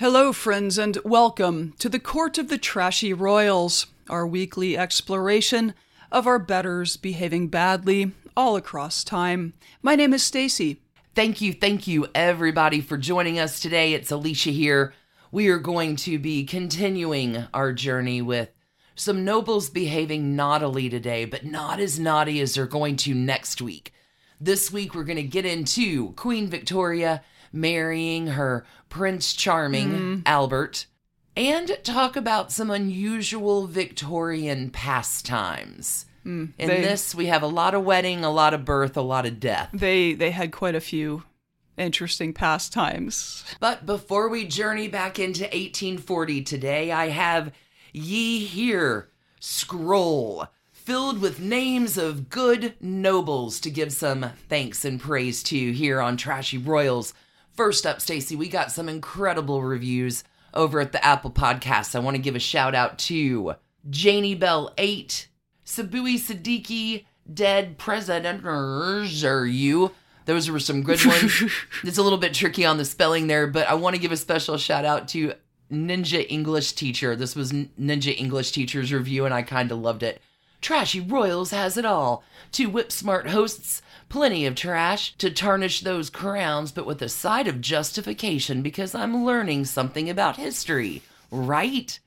Hello, friends, and welcome to the Court of the Trashy Royals, our weekly exploration of our betters behaving badly all across time. My name is Stacy. Thank you, thank you, everybody, for joining us today. It's Alicia here. We are going to be continuing our journey with some nobles behaving naughtily today, but not as naughty as they're going to next week. This week, we're going to get into Queen Victoria marrying her Prince Charming, mm-hmm. Albert, and talk about some unusual Victorian pastimes. Mm, In they- this, we have a lot of wedding, a lot of birth, a lot of death. They they had quite a few interesting pastimes. But before we journey back into 1840 today, I have Ye Here scroll filled with names of good nobles to give some thanks and praise to here on Trashy Royals. First up, Stacy, we got some incredible reviews over at the Apple Podcasts. I want to give a shout out to Janie Bell 8, Sabui Siddiqui, Dead President are you? Those were some good ones. it's a little bit tricky on the spelling there, but I want to give a special shout out to Ninja English Teacher. This was Ninja English Teacher's review, and I kind of loved it. Trashy Royals has it all. Two whip smart hosts, plenty of trash to tarnish those crowns, but with a side of justification because I'm learning something about history, right?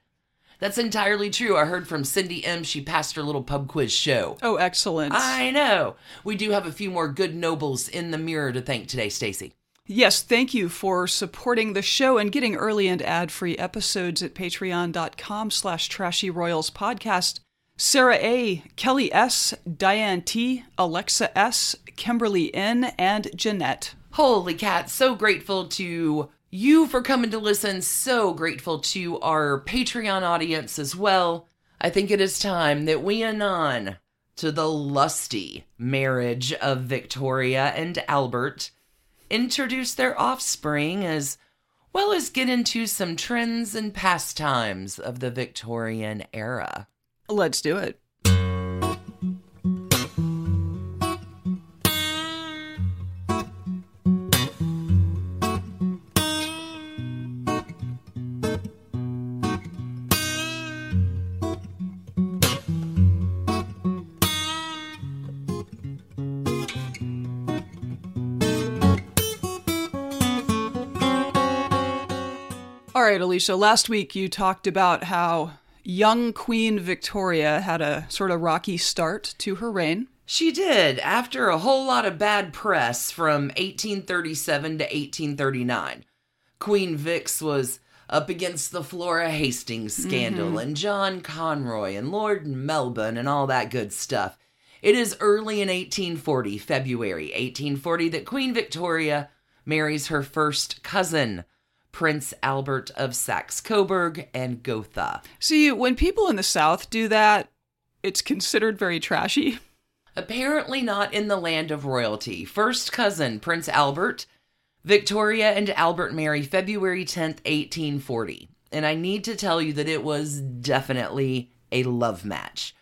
That's entirely true. I heard from Cindy M. She passed her little pub quiz show. Oh, excellent. I know. We do have a few more good nobles in the mirror to thank today, Stacy. Yes, thank you for supporting the show and getting early and ad-free episodes at patreon.com slash trashy royals podcast. Sarah A., Kelly S., Diane T., Alexa S., Kimberly N., and Jeanette. Holy cat, so grateful to you for coming to listen. So grateful to our Patreon audience as well. I think it is time that we anon to the lusty marriage of Victoria and Albert, introduce their offspring as well as get into some trends and pastimes of the Victorian era. Let's do it. All right, Alicia, last week you talked about how young Queen Victoria had a sort of rocky start to her reign. She did, after a whole lot of bad press from 1837 to 1839. Queen Vix was up against the Flora Hastings scandal mm-hmm. and John Conroy and Lord Melbourne and all that good stuff. It is early in 1840, February 1840, that Queen Victoria marries her first cousin, Prince Albert of Saxe Coburg and Gotha. See, when people in the South do that, it's considered very trashy. Apparently not in the land of royalty. First cousin, Prince Albert. Victoria and Albert marry February 10th, 1840. And I need to tell you that it was definitely a love match.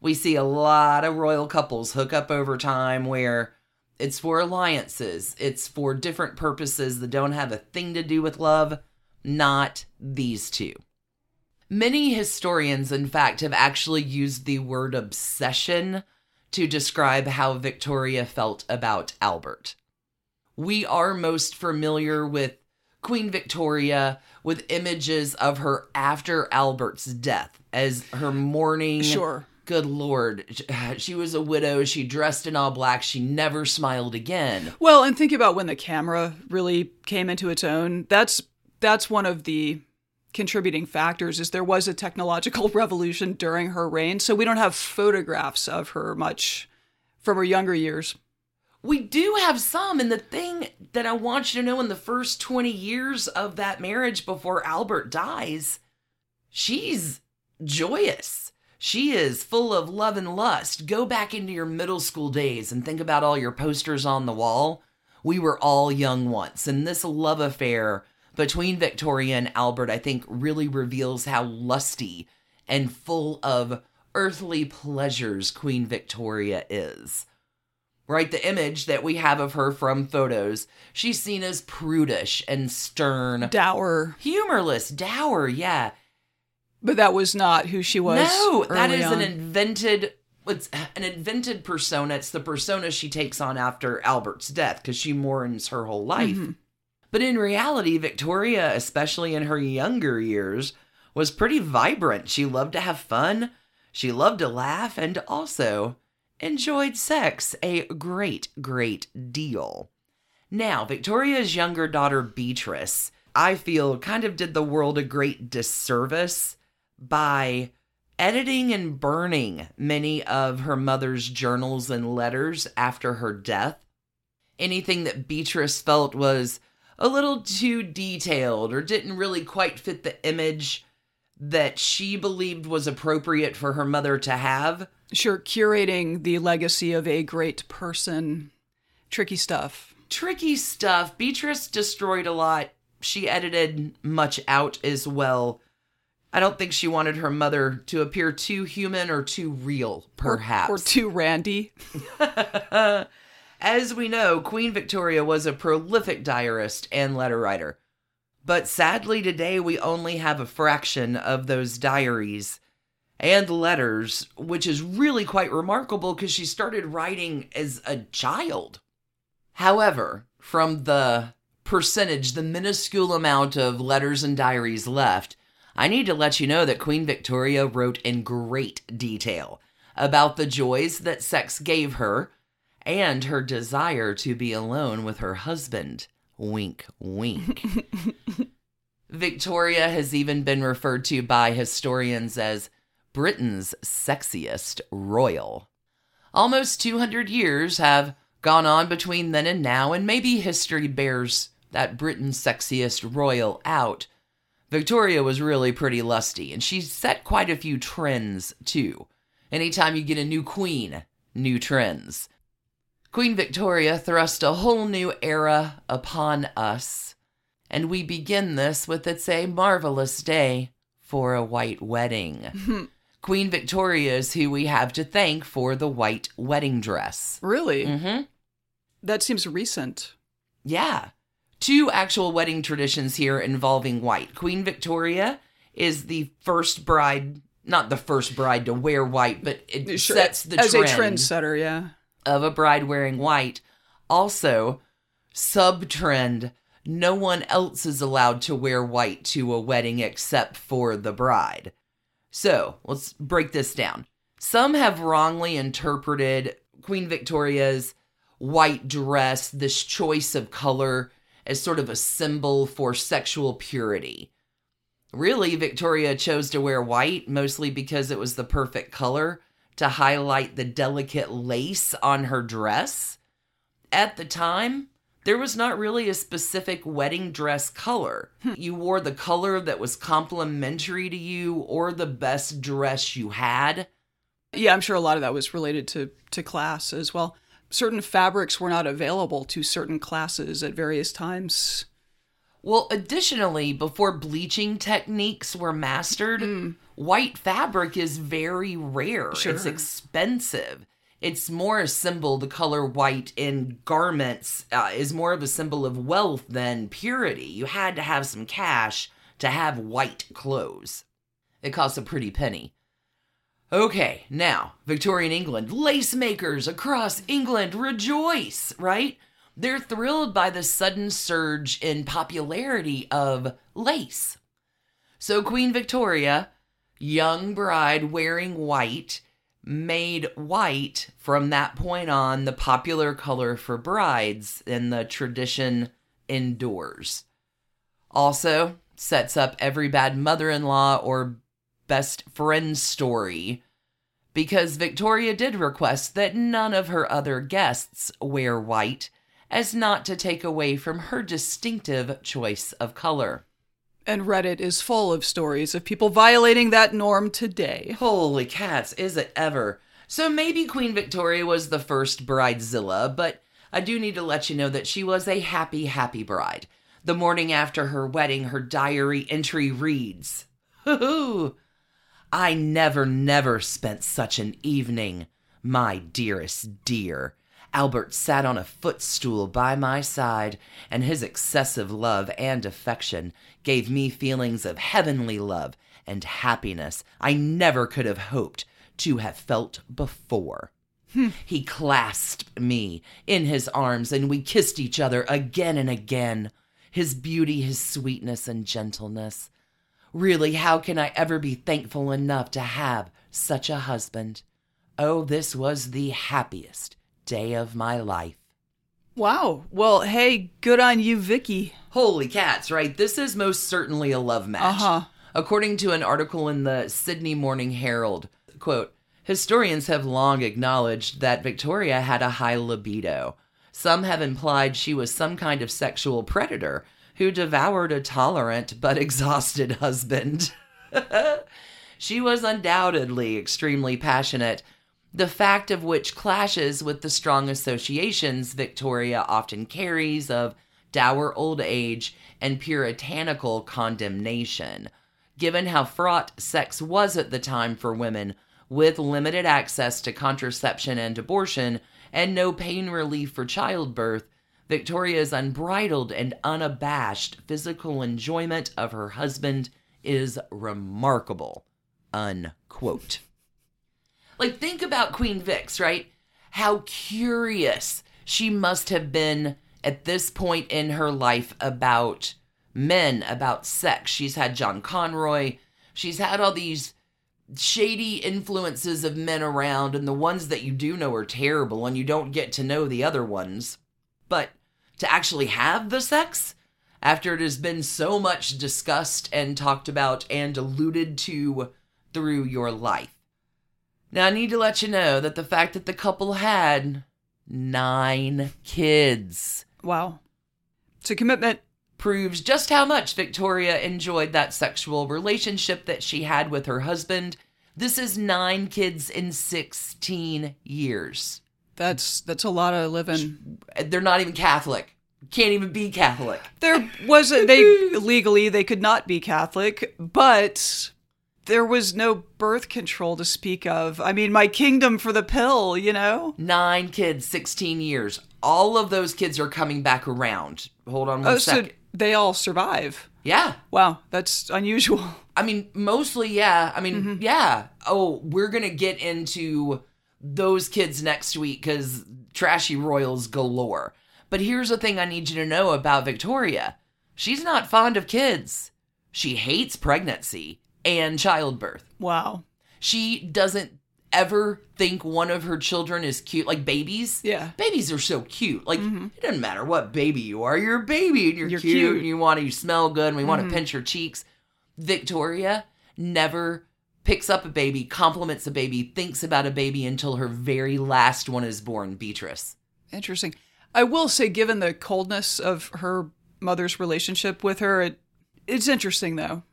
We see a lot of royal couples hook up over time where it's for alliances, it's for different purposes that don't have a thing to do with love. Not these two. Many historians, in fact, have actually used the word obsession to describe how Victoria felt about Albert. We are most familiar with Queen Victoria with images of her after Albert's death as her mourning. Sure. Good Lord. She was a widow. She dressed in all black. She never smiled again. Well, and think about when the camera really came into its own. That's that's one of the contributing factors is there was a technological revolution during her reign, so we don't have photographs of her much from her younger years. We do have some, and the thing that I want you to know in the first 20 years of that marriage before Albert dies, she's joyous. She is full of love and lust. Go back into your middle school days and think about all your posters on the wall. We were all young once, and this love affair between Victoria and Albert, I think, really reveals how lusty and full of earthly pleasures Queen Victoria is. right? The image that we have of her from photos, she's seen as prudish and stern, Dour. humorless, dour, yeah. But that was not who she was. no, that is on. an invented it's an invented persona. It's the persona she takes on after Albert's death because she mourns her whole life. Mhm. But in reality, Victoria, especially in her younger years, was pretty vibrant. She loved to have fun, she loved to laugh, and also enjoyed sex a great, great deal. Now, Victoria's younger daughter, Beatrice, I feel kind of did the world a great disservice by editing and burning many of her mother's journals and letters after her death. Anything that Beatrice felt was a little too detailed or didn't really quite fit the image that she believed was appropriate for her mother to have. Sure, curating the legacy of a great person. Tricky stuff. Tricky stuff. Beatrice destroyed a lot. She edited much out as well. I don't think she wanted her mother to appear too human or too real, Or- perhaps. Or, too randy. As we know, Queen Victoria was a prolific diarist and letter writer. But sadly, today we only have a fraction of those diaries and letters, which is really quite remarkable because she started writing as a child. However, from the percentage, the minuscule amount of letters and diaries left, I need to let you know that Queen Victoria wrote in great detail about the joys that sex gave her and her desire to be alone with her husband. Wink, wink. Victoria has even been referred to by historians as Britain's sexiest royal. Almost 200 years have gone on between then and now, and maybe history bears that Britain's sexiest royal out. Victoria was really pretty lusty, and she set quite a few trends too. Anytime you get a new queen, new trends. Queen Victoria thrust a whole new era upon us, and we begin this with It's a Marvelous Day for a White Wedding. Queen Victoria is who we have to thank for the white wedding dress. Really? Mm-hmm. That seems recent. Yeah. Two actual wedding traditions here involving white. Queen Victoria is the first bride, not the first bride to wear white, but it Sure, sets the trend. As a trend. a trendsetter, yeah. of a bride wearing white. Also, sub trend no one else is allowed to wear white to a wedding except for the bride. So, let's break this down. Some have wrongly interpreted Queen Victoria's white dress, this choice of color, as sort of a symbol for sexual purity. Really, Victoria chose to wear white mostly because it was the perfect color to highlight the delicate lace on her dress. At the time, there was not really a specific wedding dress color. Hmm. You wore the color that was complementary to you or the best dress you had. Yeah, I'm sure a lot of that was related to, to class as well. Certain fabrics were not available to certain classes at various times. Well, additionally, before bleaching techniques were mastered, white fabric is very rare. It's expensive. It's more a symbol, the color white in garments uh, is more of a symbol of wealth than purity. You had to have some cash to have white clothes. It costs a pretty penny. Okay, now, Victorian England, lace makers across England rejoice, right? They're thrilled by the sudden surge in popularity of lace. So, Queen Victoria, young bride wearing white, made white from that point on the popular color for brides and the tradition endures. Also, sets up every bad mother in law or best friend story because Victoria did request that none of her other guests wear white as not to take away from her distinctive choice of color. And Reddit is full of stories of people violating that norm today. Holy cats, is it ever? So maybe Queen Victoria was the first bridezilla, but I do need to let you know that she was a happy, happy bride. The morning after her wedding, her diary entry reads Hoo-hoo! I never, never spent such an evening, my dearest dear, Albert sat on a footstool by my side, and his excessive love and affection gave me feelings of heavenly love and happiness I never could have hoped to have felt before. Hmm. He clasped me in his arms, and we kissed each other again and again. His beauty, his sweetness, and gentleness. Really, how can I ever be thankful enough to have such a husband? Oh, this was the happiest day of my life. Wow. Well, hey, good on you, Vicky. Holy cats, right? This is most certainly a love match. Uh-huh. According to an article in the Sydney Morning Herald, quote, historians have long acknowledged that Victoria had a high libido. Some have implied she was some kind of sexual predator who devoured a tolerant but exhausted husband. she was undoubtedly extremely passionate, the fact of which clashes with the strong associations Victoria often carries of dour old age and puritanical condemnation. Given how fraught sex was at the time for women, with limited access to contraception and abortion, and no pain relief for childbirth, Victoria's unbridled and unabashed physical enjoyment of her husband is remarkable. Unquote. Like, think about Queen Vix, right? How curious she must have been at this point in her life about men, about sex. She's had John Conroy, she's had all these shady influences of men around, and the ones that you do know are terrible, and you don't get to know the other ones. But to actually have the sex, after it has been so much discussed and talked about and alluded to through your life. Now, I need to let you know that the fact that the couple had nine kids Wow. It's a commitment. proves just how much Victoria enjoyed that sexual relationship that she had with her husband. This is nine kids in 16 years. That's that's a lot of living. They're not even Catholic. Can't even be Catholic. There was a, they legally they could not be Catholic, but there was no birth control to speak of. I mean, my kingdom for the pill, you know. Nine kids, 16 years. All of those kids are coming back around. Hold on one Oh, so second. they all survive. Yeah. Wow, that's unusual. I mean, mostly, yeah. I mean, Mm-hmm. yeah. Oh, we're going to get into those kids next week because trashy royals galore. But here's the thing I need you to know about Victoria she's not fond of kids, she hates pregnancy and childbirth. Wow. She doesn't ever think one of her children is cute, like babies. Yeah. Babies are so cute. Like mm-hmm. it doesn't matter what baby you are, you're a baby and you're, You're cute, cute. and you want to you smell good and we want to mm-hmm. pinch your cheeks. Victoria never picks up a baby, compliments a baby, thinks about a baby until her very last one is born, Beatrice. Interesting. I will say, given the coldness of her mother's relationship with her, it, it's interesting though.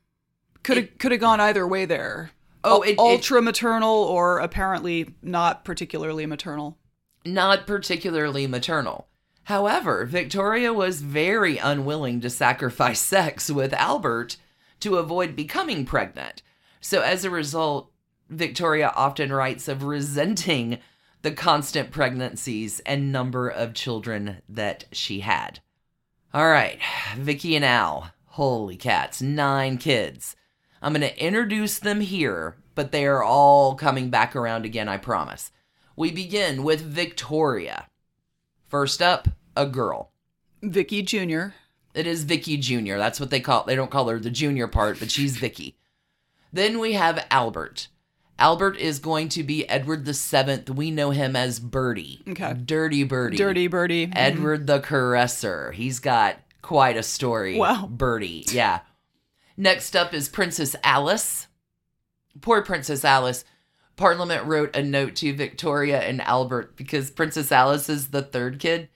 Could have could have gone either way there. Oh, it- it- ultra maternal or apparently not particularly maternal. Not particularly maternal. However, Victoria was very unwilling to sacrifice sex with Albert to avoid becoming pregnant. So, as a result, Victoria often writes of resenting the constant pregnancies and number of children that she had. All right, Vicky and Al. Holy cats, nine kids. I'm going to introduce them here, but they are all coming back around again, I promise. We begin with Victoria. First up, a girl. Vicky Jr. It is Vicky Jr. That's what they call They don't call her the junior part, but she's Vicky. Then we have Albert. Albert is going to be Edward the Seventh. We know him as Bertie. Okay. Dirty Bertie. Dirty Bertie. Mm-hmm. Edward the Caresser. He's got quite a story. Wow. Bertie. Yeah. Next up is Princess Alice. Poor Princess Alice. Parliament wrote a note to Victoria and Albert because Princess Alice is the third kid.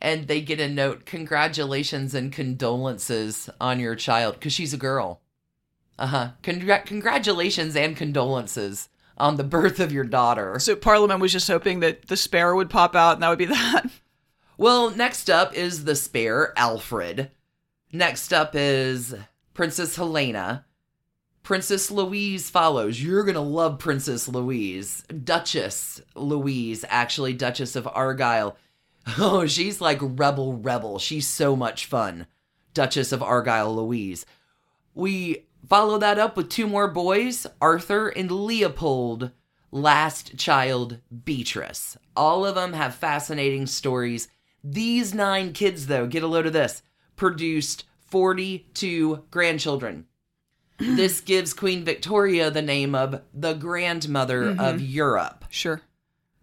And they get a note, congratulations and condolences on your child, because she's a girl. Uh huh. Congra- congratulations and condolences on the birth of your daughter. So Parliament was just hoping that the spare would pop out, and that would be that. Well, next up is the spare, Alfred. Next up is Princess Helena. Princess Louise follows. You're going to love Princess Louise. Duchess Louise, actually, Duchess of Argyll. Oh, she's like rebel rebel. She's so much fun. Duchess of Argyll Louise. We follow that up with two more boys, Arthur and Leopold. Last child, Beatrice. All of them have fascinating stories. These nine kids, though, get a load of this, produced 42 grandchildren. this gives Queen Victoria the name of the grandmother of mm-hmm. Europe. Sure.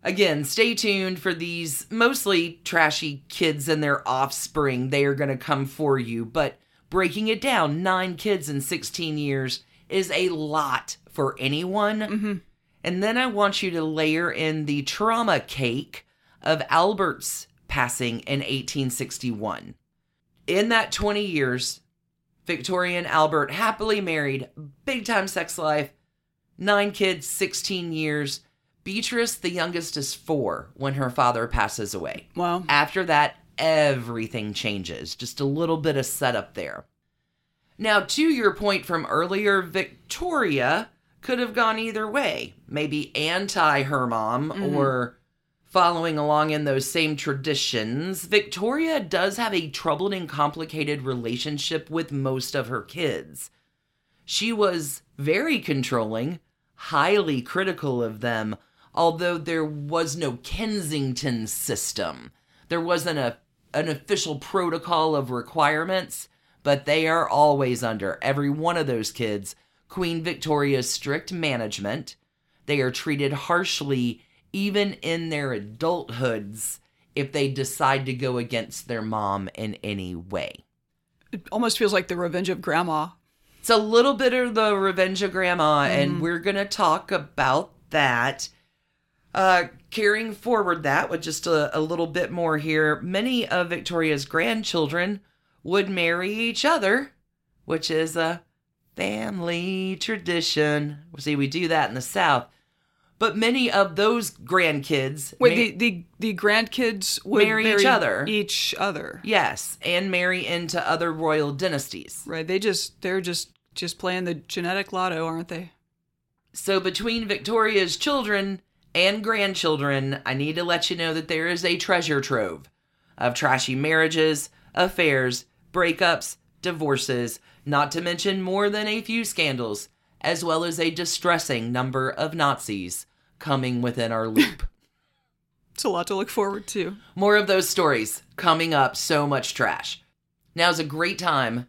Again, stay tuned for these mostly trashy kids and their offspring. They are going to come for you. But breaking it down, nine kids in 16 years is a lot for anyone. Mm-hmm. And then I want you to layer in the trauma cake of Albert's passing in 1861. In that 20 years, Victoria and Albert happily married, big time sex life, nine kids, 16 years. Beatrice, the youngest, is four when her father passes away. Well, After that, everything changes. Just a little bit of setup there. Now, to your point from earlier, Victoria could have gone either way. Maybe anti her mom mm-hmm. or following along in those same traditions. Victoria does have a troubled and complicated relationship with most of her kids. She was very controlling, highly critical of them, although there was no Kensington system. There wasn't a, an official protocol of requirements, but they are always under, every one of those kids, Queen Victoria's strict management. They are treated harshly even in their adulthoods if they decide to go against their mom in any way. It almost feels like the revenge of grandma. It's a little bit of the Revenge of Grandma, and mm. we're going to talk about that. Uh, carrying forward that with just a, a little bit more here, many of Victoria's grandchildren would marry each other, which is a family tradition. See, we do that in the South. But many of those grandkids Wait, ma- the, the the grandkids would Marry each other. Each other. yes, and marry into other royal dynasties. Right. They just they're just just playing the genetic lotto, aren't they? So between Victoria's children and grandchildren, I need to let you know that there is a treasure trove of trashy marriages, affairs, breakups, divorces, not to mention more than a few scandals, as well as a distressing number of Nazis coming within our loop. It's a lot to look forward to. More of those stories coming up, so much trash. Now's a great time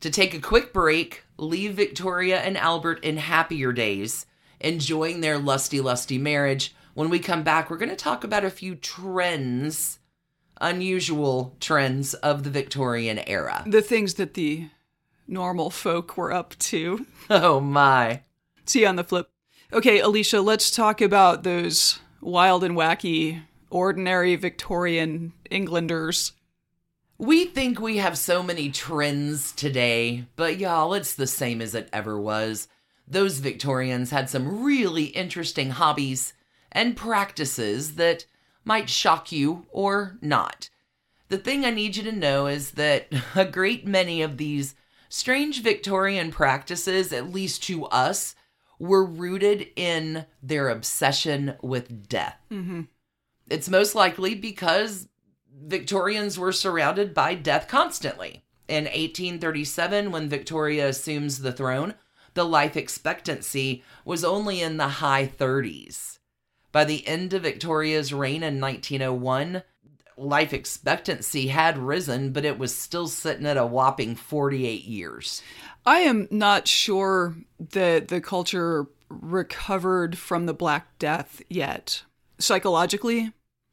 to take a quick break, leave Victoria and Albert in happier days, enjoying their lusty, lusty marriage. When we come back, we're going to talk about a few trends, unusual trends of the Victorian era. The things that the normal folk were up to. Oh my. See you on the flip. Okay, Alicia, let's talk about those wild and wacky, ordinary Victorian Englanders. We think we have so many trends today, but y'all, it's the same as it ever was. Those Victorians had some really interesting hobbies and practices that might shock you or not. The thing I need you to know is that a great many of these strange Victorian practices, at least to us, were rooted in their obsession with death. Mm-hmm. It's most likely because Victorians were surrounded by death constantly. In 1837, when Victoria assumes the throne, the life expectancy was only in the high 30s. By the end of Victoria's reign in 1901, life expectancy had risen, but it was still sitting at a whopping 48 years. I am not sure that the culture recovered from the Black Death yet. Psychologically,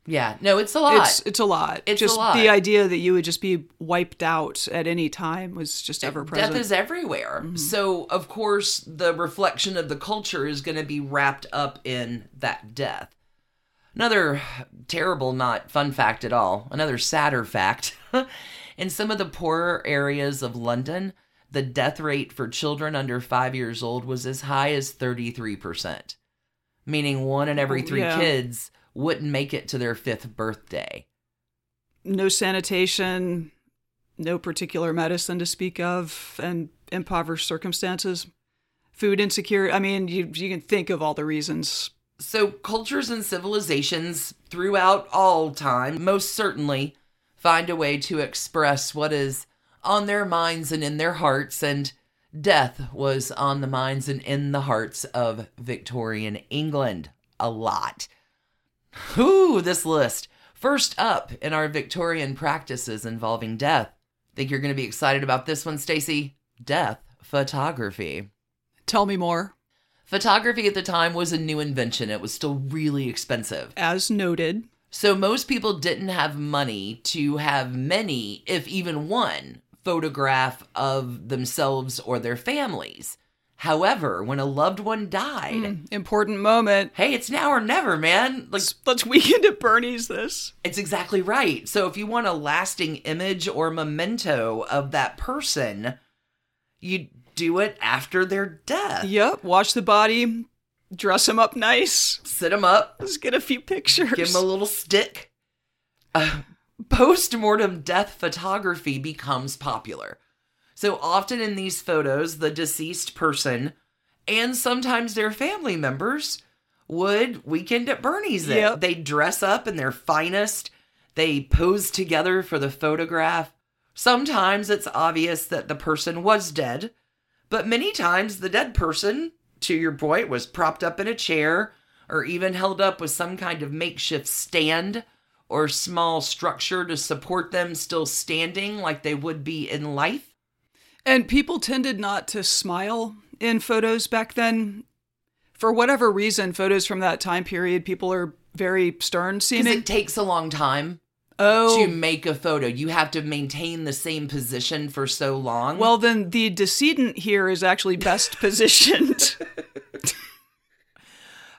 Yeah, no, it's a lot. it's it's a lot. It's a just lot. the idea that you would just be wiped out at any time was just ever present. Death is everywhere. Mm-hmm. So, of course, the reflection of the culture is going to be wrapped up in that death. Another terrible, not fun fact at all, another sadder fact. in some of the poorer areas of London, the death rate for children under five years old was as high as 33%, meaning one in every oh, three Yeah. kids wouldn't make it to their fifth birthday. no sanitation, no particular medicine to speak of, and impoverished circumstances. food insecurity. I mean, you you can think of all the reasons. So, cultures and civilizations throughout all time most certainly find a way to express what is on their minds and in their hearts, and death was on the minds and in the hearts of Victorian England a lot. Ooh, this list. First up in our Victorian practices involving death. Think you're going to be excited about this one, Stacy? Death photography. Tell me more. Photography at the time was a new invention. It was still really expensive. As noted. So most people didn't have money to have many, if even one, photograph of themselves or their families. However, when a loved one died, Mm, important moment. hey, it's now or never, man. Like Let's, let's weekend at Bernie's this. it's exactly right. So if you want a lasting image or memento of that person, you do it after their death. Yep. Wash the body, dress him up nice. Sit them up, Let's get a few pictures. give them a little stick. Uh, Post mortem death photography becomes popular. So often in these photos, the deceased person and sometimes their family members would weekend at Bernie's. Yep. They dress up in their finest, they pose together for the photograph. Sometimes it's obvious that the person was dead, but many times the dead person, to your point, was propped up in a chair or even held up with some kind of makeshift stand or small structure to support them still standing like they would be in life. And people tended not to smile in photos back then. For whatever reason, photos from that time period, people are very stern Because seeming. it takes a long time Oh, to make a photo. You have to maintain the same position for so long. well, then the decedent here is actually best positioned.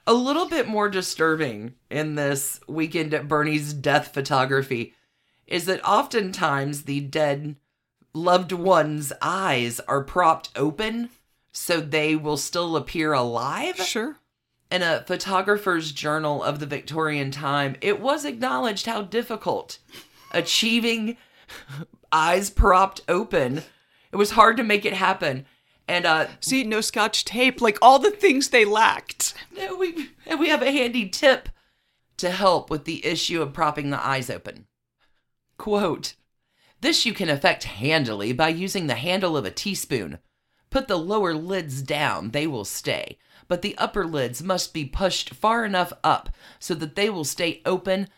a little bit more disturbing in this weekend at Bernie's death photography is that oftentimes the dead loved one's eyes are propped open so they will still appear alive. sure. In a photographer's journal of the Victorian time, it was acknowledged how difficult achieving eyes propped open. It was hard to make it happen. And uh, See, no scotch tape, like all the things they lacked. Yeah, we and we have a handy tip to help with the issue of propping the eyes open. Quote This you can effect handily by using the handle of a teaspoon. Put the lower lids down, they will stay, but the upper lids must be pushed far enough up so that they will stay open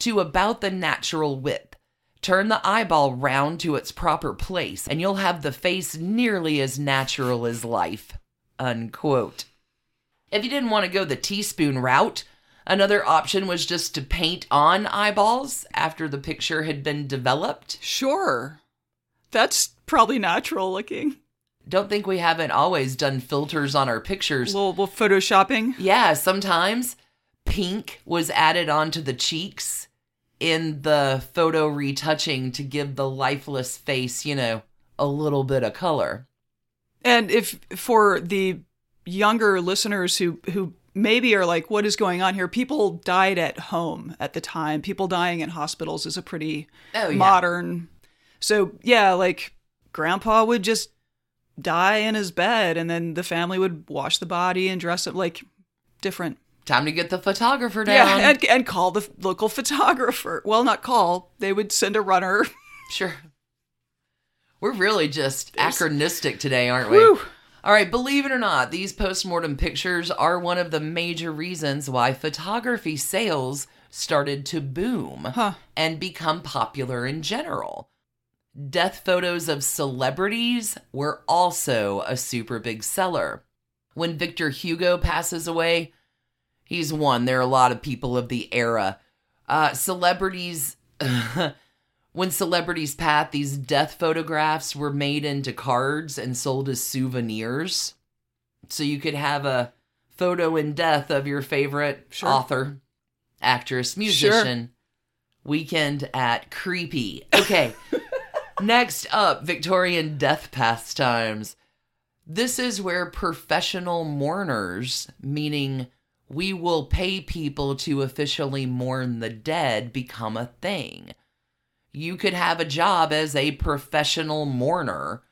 to about the natural width. Turn the eyeball round to its proper place, and you'll have the face nearly as natural as life. Unquote. If you didn't want to go the teaspoon route, another option was just to paint on eyeballs after the picture had been developed. Sure. That's probably natural looking. Don't think we haven't always done filters on our pictures. little, little photoshopping. Yeah, sometimes pink was added onto the cheeks in the photo retouching to give the lifeless face, you know, a little bit of color. And if for the younger listeners who who maybe are like, what is going on here? People died at home at the time. People dying in hospitals is a pretty Oh, yeah. modern. So yeah, like grandpa would just die in his bed and then the family would wash the body and dress it like different. Time to get the photographer down. Yeah, and, and call the local photographer. Well, not call. They would send a runner. Sure. We're really just anachronistic today, aren't we? Whew. All right, believe it or not, these postmortem pictures are one of the major reasons why photography sales started to boom Huh. and become popular in general. Death photos of celebrities were also a super big seller. When Victor Hugo passes away, he's one. There are a lot of people of the era. Uh, celebrities, when celebrities passed, these death photographs were made into cards and sold as souvenirs. So you could have a photo in death of your favorite Sure. author, actress, musician. Weekend at Creepy. Okay. Next up, Victorian death pastimes. This is where professional mourners, meaning we will pay people to officially mourn the dead, become a thing. You could have a job as a professional mourner,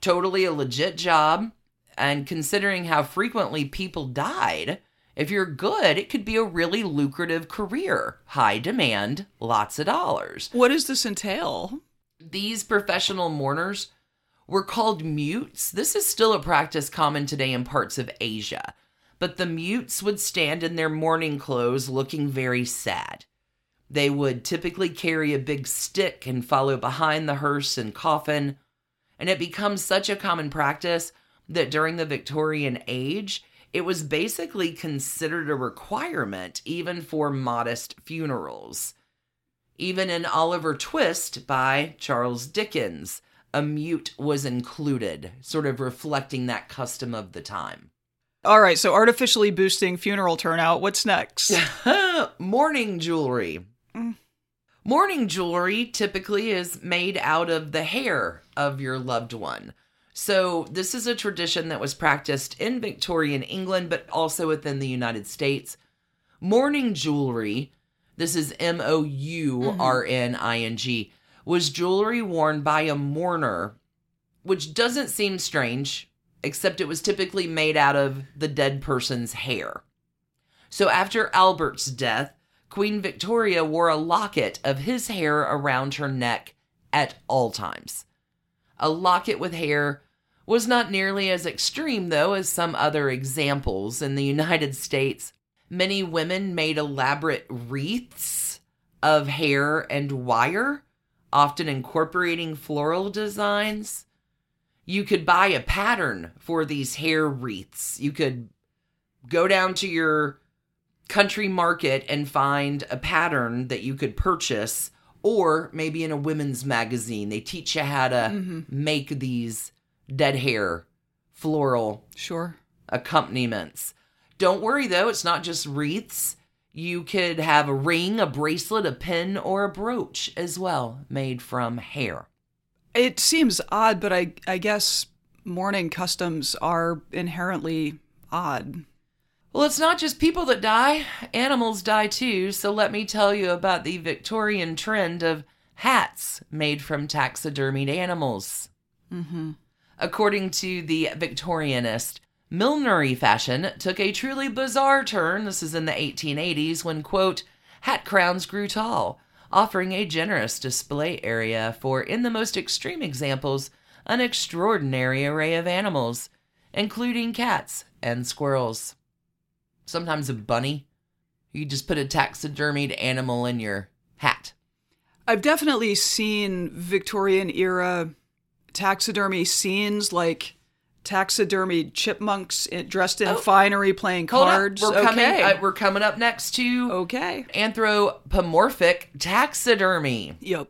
totally a legit job. And considering how frequently people died, if you're good, it could be a really lucrative career. High demand, lots of dollars. What does this entail? These professional mourners were called mutes. This is still a practice common today in parts of Asia. But the mutes would stand in their mourning clothes looking very sad. They would typically carry a big stick and follow behind the hearse and coffin. And it becomes such a common practice that during the Victorian age, it was basically considered a requirement even for modest funerals. Even in Oliver Twist by Charles Dickens, a mute was included, sort of reflecting that custom of the time. All right, so artificially boosting funeral turnout. What's next? Mourning jewelry. Mourning jewelry typically is made out of the hair of your loved one. So, this is a tradition that was practiced in Victorian England, but also within the United States. Mourning jewelry, this is M O U R N I N G, was jewelry worn by a mourner, which doesn't seem strange, except it was typically made out of the dead person's hair. So, after Albert's death, Queen Victoria wore a locket of his hair around her neck at all times. A locket with hair was not nearly as extreme, though, as some other examples. In the United States, many women made elaborate wreaths of hair and wire, often incorporating floral designs. You could buy a pattern for these hair wreaths. You could go down to your country market and find a pattern that you could purchase or maybe in a women's magazine they teach you how to mm-hmm. make these dead hair floral Sure. accompaniments don't worry though it's not just wreaths you could have a ring a bracelet a pin or a brooch as well made from hair It seems odd, but I I guess mourning customs are inherently odd. Well, it's not just people that die, animals die too. So let me tell you about the Victorian trend of hats made from taxidermied animals. Mm-hmm. According to the Victorianist, millinery fashion took a truly bizarre turn. This is in the 1880s when, quote, hat crowns grew tall, offering a generous display area for, in the most extreme examples, an extraordinary array of animals, including cats and squirrels sometimes a bunny. You just put a taxidermied animal in your hat. I've definitely seen Victorian era taxidermy scenes like taxidermied chipmunks dressed in Oh. finery playing cards. We're coming. Uh, we're coming up next to okay. anthropomorphic taxidermy. Yep.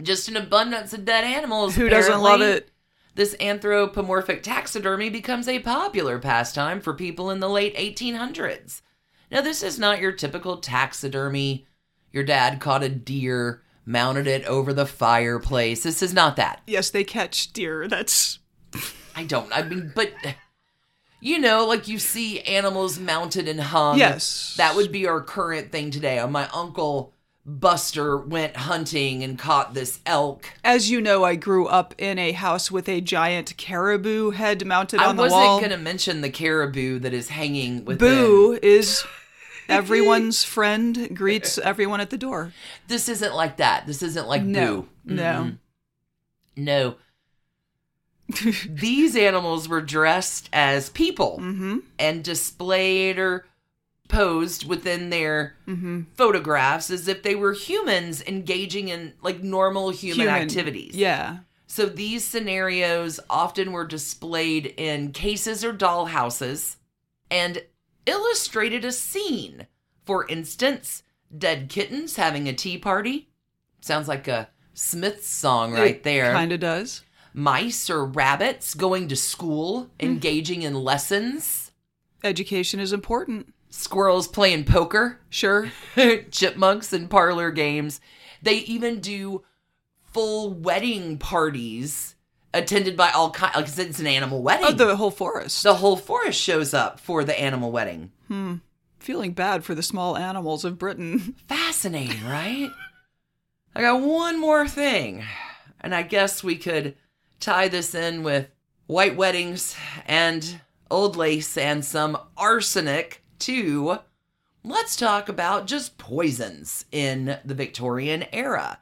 Just an abundance of dead animals. Who doesn't love it? This anthropomorphic taxidermy becomes a popular pastime for people in the late 1800s. Now, this is not your typical taxidermy. Your dad caught a deer, mounted it over the fireplace. This is not that. Yes, they catch deer. That's I don't. I mean, but you know, like you see animals mounted and hung. Yes. that would be our current thing today. My uncle Buster went hunting and caught this elk. as you know, I grew up in a house with a giant caribou head mounted I on the wall. I wasn't gonna mention the caribou that is hanging with Boo is everyone's friend, greets everyone at the door. This isn't like that. This isn't like No, Boo. no. Mm-mm. no. These animals were dressed as people Mm-hmm. and displayed or posed within their Mm-hmm. photographs as if they were humans engaging in like normal human, activities. Yeah. So these scenarios often were displayed in cases or doll houses and illustrated a scene. For instance, dead kittens having a tea party. Sounds like a Smith's song right there. Kind of does. Mice or rabbits going to school, engaging in lessons. Education is important. Squirrels playing poker. Sure. chipmunks and parlor games. They even do full wedding parties attended by all kinds. Like it's an animal wedding. Oh, the whole forest. the whole forest shows up for the animal wedding. Hmm. Feeling bad for the small animals of Britain. Fascinating, right? I got one more thing, and I guess we could tie this in with white weddings, and old lace, and some arsenic, too. Let's talk about just poisons in the Victorian era.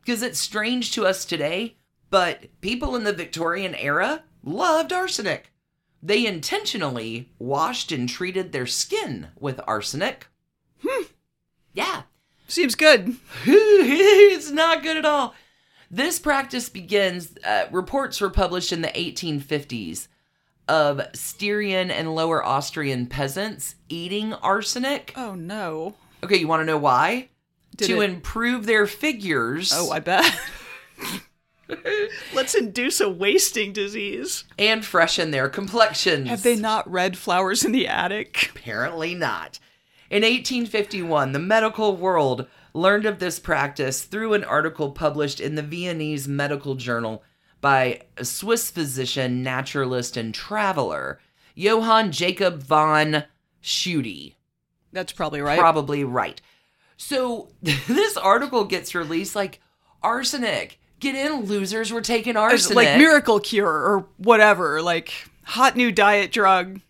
Because it's strange to us today, but people in the Victorian era loved arsenic. They intentionally washed and treated their skin with arsenic. Hmm. Yeah. Seems good. it's not good at all. This practice begins, uh, reports were published in the 1850s of Styrian and Lower Austrian peasants eating arsenic. Oh no. Okay, you want to know why? Did to it- improve their figures Oh, I bet. Let's induce a wasting disease. and freshen their complexions. Have they not read Flowers in the Attic? Apparently not. In 1851, the medical world learned of this practice through an article published in the Viennese Medical Journal by a Swiss physician, naturalist, and traveler, Johann Jacob von Schutte. That's probably right. Probably right. So this article gets released like arsenic. Get in, losers. We're taking arsenic. like miracle cure or whatever, like hot new diet drug,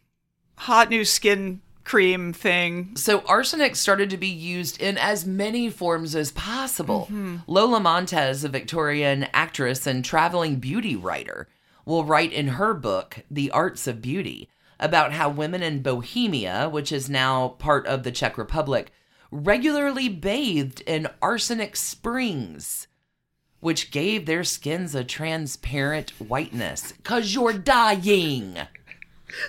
hot new skin cream thing. So arsenic started to be used in as many forms as possible. Mm-hmm. Lola Montez, a Victorian actress and traveling beauty writer, will write in her book, The Arts of Beauty, about how women in Bohemia, which is now part of the Czech Republic, regularly bathed in arsenic springs, which gave their skins a transparent whiteness. Cause you're dying.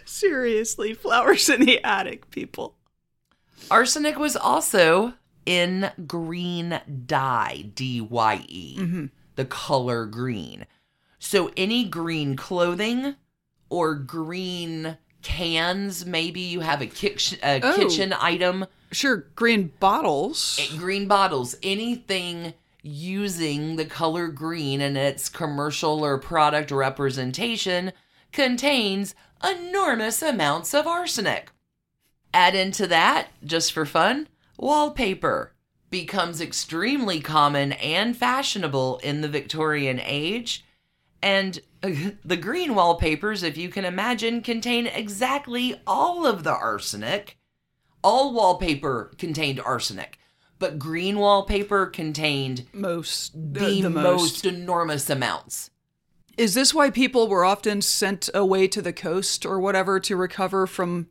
Seriously, Flowers in the Attic, people. Arsenic was also in green dye, D Y E, the color green. So any green clothing or green cans, maybe you have a, kitchen a Oh. kitchen item, Sure, green bottles. eh, green bottles, anything using the color green in its commercial or product representation contains enormous amounts of arsenic. Add into that, just for fun, wallpaper becomes extremely common and fashionable in the Victorian age. And the green wallpapers, if you can imagine, contain exactly all of the arsenic. All wallpaper contained arsenic, but green wallpaper contained Most. the, most enormous amounts. Is this why people were often sent away to the coast or whatever to recover from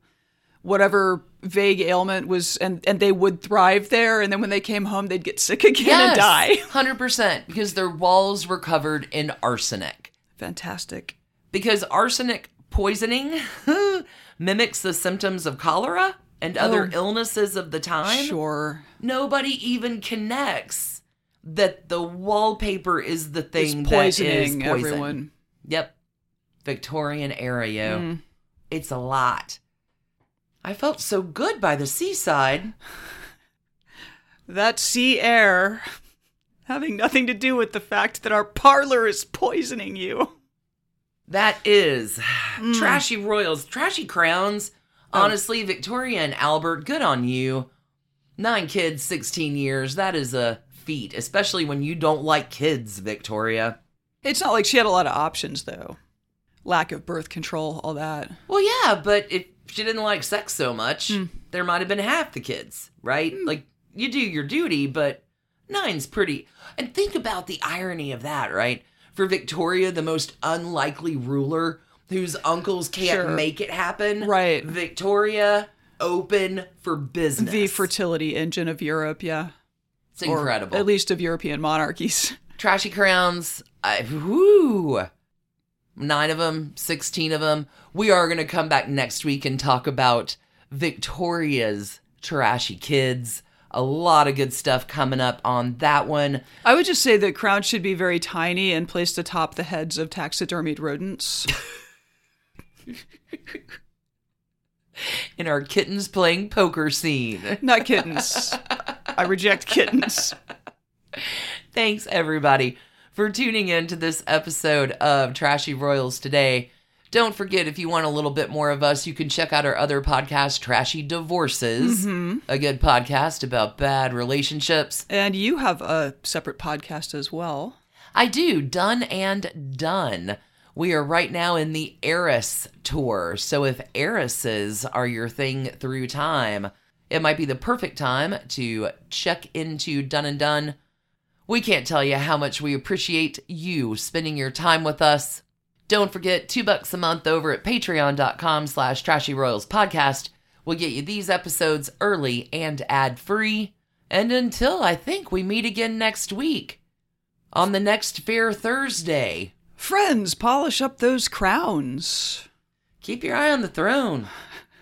whatever vague ailment was and and they would thrive there and then when they came home they'd get sick again and die. Hundred percent, because their walls were covered in arsenic. Fantastic. Because arsenic poisoning mimics the symptoms of cholera and other Oh. illnesses of the time. Sure. Nobody even connects that the wallpaper is the It's thing poisoning that is poison. everyone. Yep, Victorian era, yo. Mm. It's a lot. I felt so good by the seaside. That sea air having nothing to do with the fact that our parlor is poisoning you. That is Mm. trashy royals, trashy crowns. Oh. Honestly, Victoria and Albert, good on you. Nine kids, 16 years. That is a feat, especially when you don't like kids, Victoria. It's not like she had a lot of options though. Lack of birth control, all that. Well, yeah, but if she didn't like sex so much, Hmm. there might have been half the kids, right? Like, you do your duty, but nine's pretty. And think about the irony of that, right? For Victoria, the most unlikely ruler whose uncles can't Sure. make it happen. Right. Victoria, open for business. The fertility engine of Europe, yeah. It's incredible. at least of European monarchies. Trashy crowns. I, whoo. Nine of them, 16 of them. We are going to come back next week and talk about Victoria's trashy kids. A lot of good stuff coming up on that one. I would just say the crown should be very tiny and placed atop the heads of taxidermied rodents. In our kittens playing poker scene. Not kittens. I reject kittens. Thanks, everybody, for tuning in to this episode of Trashy Royals today. Don't forget, if you want a little bit more of us, you can check out our other podcast, Trashy Divorces, mm-hmm. a good podcast about bad relationships. And you have a separate podcast as well. I do, Done and Done, We are right now in the Eris tour. So if Erises are your thing through time, it might be the perfect time to check into Done and Done. We can't tell you how much we appreciate you spending your time with us. Don't forget, two bucks a month over at patreon.com slash trashy royals podcast will get you these episodes early and ad free. And until I think we meet again next week on the next Fair Thursday. Friends, polish up those crowns. Keep your eye on the throne.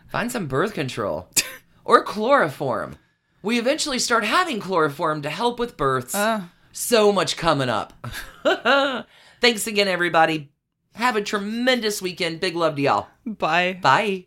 Find some birth control or chloroform. We eventually start having chloroform to help with births. Uh, so much coming up. Thanks again, everybody. Have a tremendous weekend. Big love to y'all. bye. Bye.